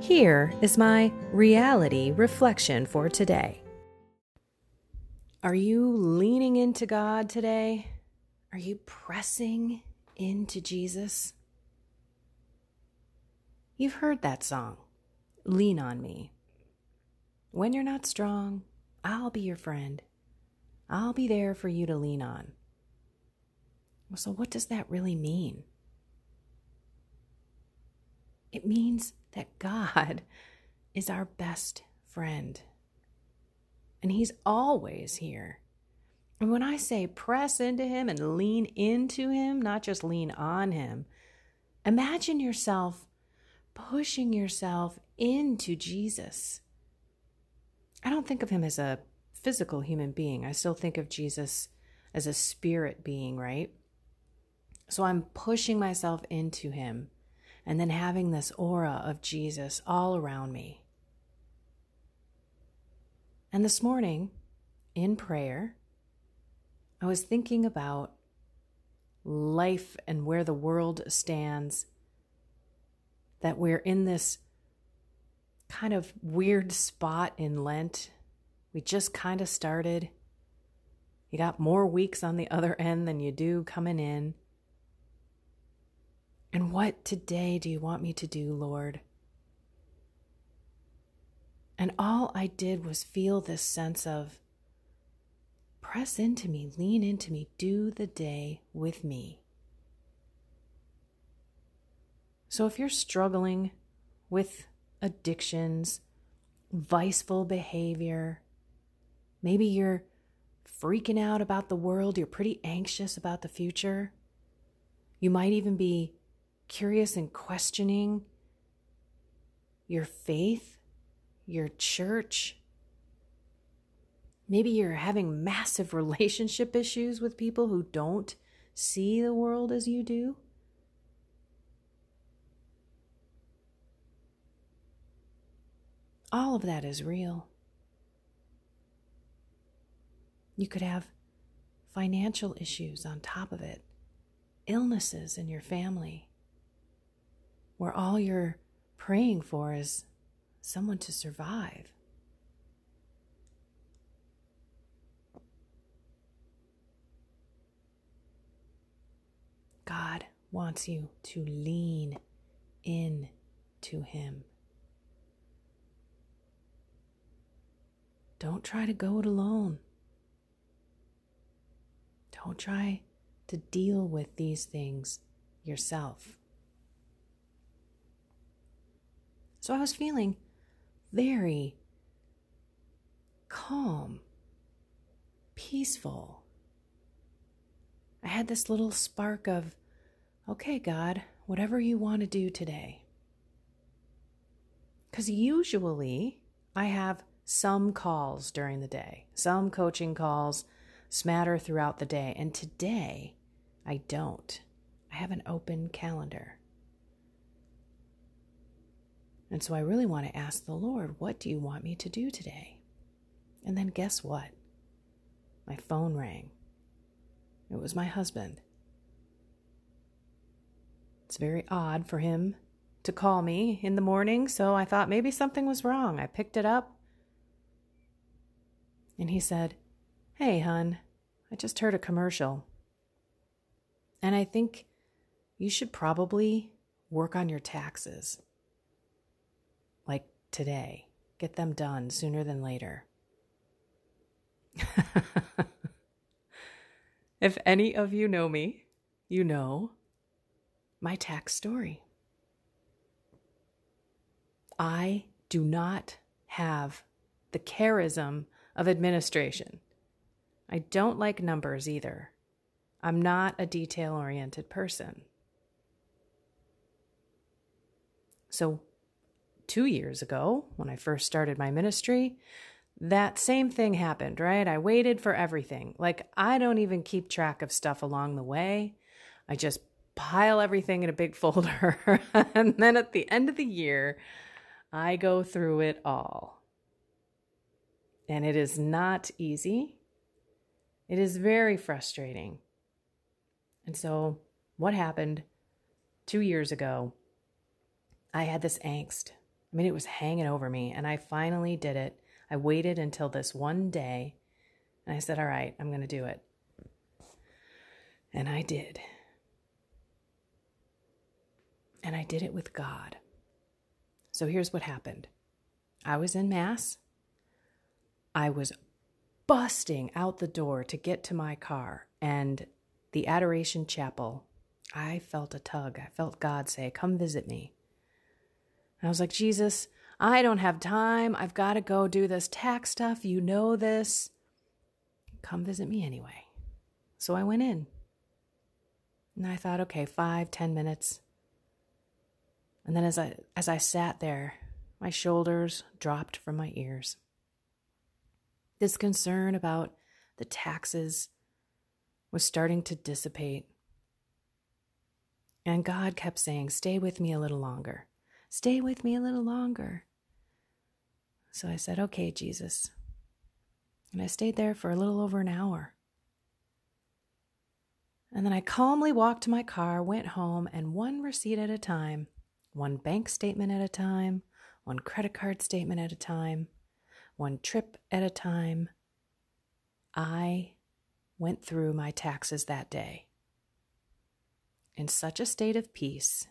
Here is my reality reflection for today. Are you leaning into God today? Are you pressing into Jesus? You've heard that song, Lean on Me. When you're not strong, I'll be your friend. I'll be there for you to lean on. So, what does that really mean? It means that God is our best friend. And He's always here. And when I say press into Him and lean into Him, not just lean on Him, imagine yourself pushing yourself into Jesus. I don't think of Him as a physical human being, I still think of Jesus as a spirit being, right? So I'm pushing myself into Him and then having this aura of Jesus all around me. And this morning, in prayer, I was thinking about life and where the world stands, that we're in this kind of weird spot in Lent. We just kind of started. You got more weeks on the other end than you do coming in. And what today do you want me to do, Lord? And all I did was feel this sense of press into me, lean into me, do the day with me. So if you're struggling with addictions, viceful behavior, maybe you're freaking out about the world, you're pretty anxious about the future, you might even be curious and questioning your faith, your church. Maybe you're having massive relationship issues with people who don't see the world as you do. All of that is real. You could have financial issues on top of it, illnesses in your family, where all you're praying for is someone to survive. God wants you to lean in to Him. Don't try to go it alone. Don't try to deal with these things yourself. So I was feeling very calm, peaceful. I had this little spark of, okay, God, whatever you want to do today. Because usually I have some calls during the day, some coaching calls smatter throughout the day. And today I don't. I have an open calendar. And so I really want to ask the Lord, what do you want me to do today? And then guess what? My phone rang. It was my husband. It's very odd for him to call me in the morning, so I thought maybe something was wrong. I picked it up. And he said, Hey, hun, I just heard a commercial. And I think you should probably work on your taxes today. Get them done sooner than later. if any of you know me, you know my tax story. I do not have the charism of administration. I don't like numbers either. I'm not a detail oriented person. So, two years ago, when I first started my ministry, that same thing happened, right? I waited for everything. Like, I don't even keep track of stuff along the way. I just pile everything in a big folder. and then at the end of the year, I go through it all. And it is not easy. It is very frustrating. And so, what happened two years ago? I had this angst. I mean, it was hanging over me, and I finally did it. I waited until this one day, and I said, All right, I'm going to do it. And I did. And I did it with God. So here's what happened I was in Mass. I was busting out the door to get to my car, and the Adoration Chapel, I felt a tug. I felt God say, Come visit me. And I was like, Jesus, I don't have time. I've got to go do this tax stuff. You know this. Come visit me anyway. So I went in. And I thought, okay, five, ten minutes. And then as I as I sat there, my shoulders dropped from my ears. This concern about the taxes was starting to dissipate. And God kept saying, Stay with me a little longer. Stay with me a little longer. So I said, Okay, Jesus. And I stayed there for a little over an hour. And then I calmly walked to my car, went home, and one receipt at a time, one bank statement at a time, one credit card statement at a time, one trip at a time, I went through my taxes that day in such a state of peace,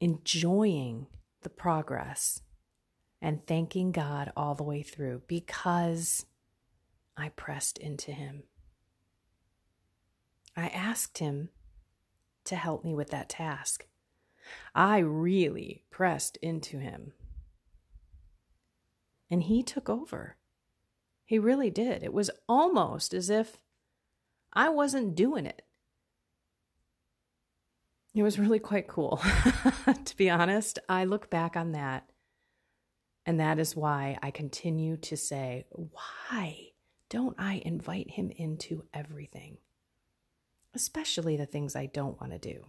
enjoying the progress and thanking God all the way through because I pressed into Him. I asked Him to help me with that task. I really pressed into Him. And He took over. He really did. It was almost as if I wasn't doing it. It was really quite cool. to be honest, I look back on that, and that is why I continue to say, why don't I invite him into everything? Especially the things I don't want to do.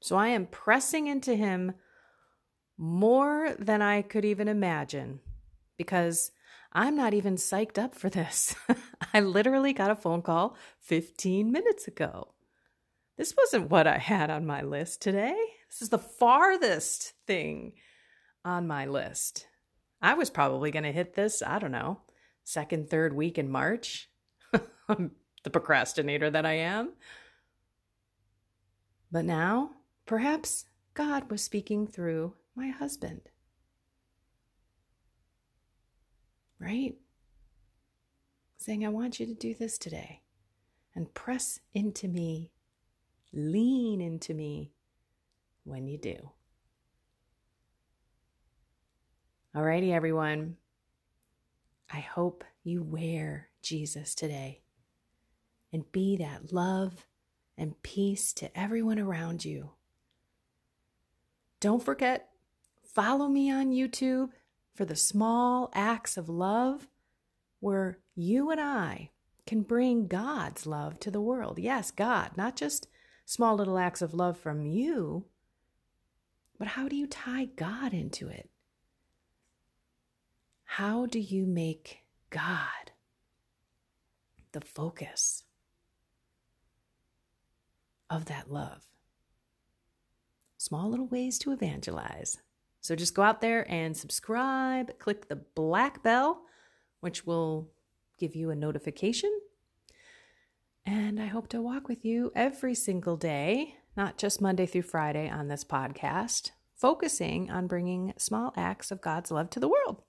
So I am pressing into him more than I could even imagine because I'm not even psyched up for this. I literally got a phone call 15 minutes ago. This wasn't what I had on my list today. This is the farthest thing on my list. I was probably going to hit this, I don't know, second, third week in March. the procrastinator that I am. But now, perhaps God was speaking through my husband. right? Saying, I want you to do this today and press into me, lean into me when you do. Alrighty, everyone. I hope you wear Jesus today and be that love and peace to everyone around you. Don't forget, follow me on YouTube for the small acts of love where you and I can bring God's love to the world. Yes, God, not just small little acts of love from you, but how do you tie God into it? How do you make God the focus of that love? Small little ways to evangelize. So just go out there and subscribe, click the black bell, which will give you a notification. And I hope to walk with you every single day, not just Monday through Friday on this podcast, focusing on bringing small acts of God's love to the world.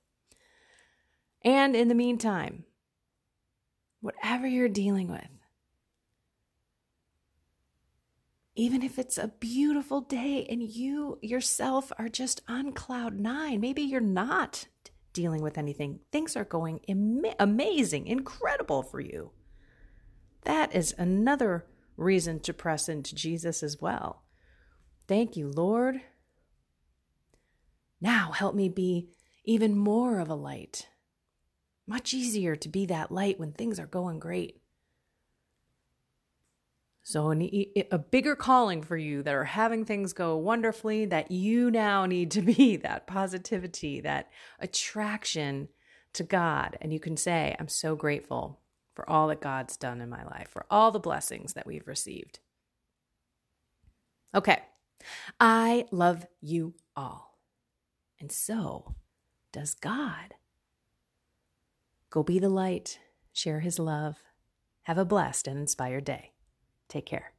And in the meantime, whatever you're dealing with, even if it's a beautiful day and you yourself are just on cloud nine, maybe you're not dealing with anything, things are going Im- amazing, incredible for you. That is another reason to press into Jesus as well. Thank you, Lord. Now help me be even more of a light. Much easier to be that light when things are going great. So, a bigger calling for you that are having things go wonderfully, that you now need to be that positivity, that attraction to God. And you can say, I'm so grateful for all that God's done in my life, for all the blessings that we've received. Okay, I love you all. And so does God. Go be the light, share his love. Have a blessed and inspired day. Take care.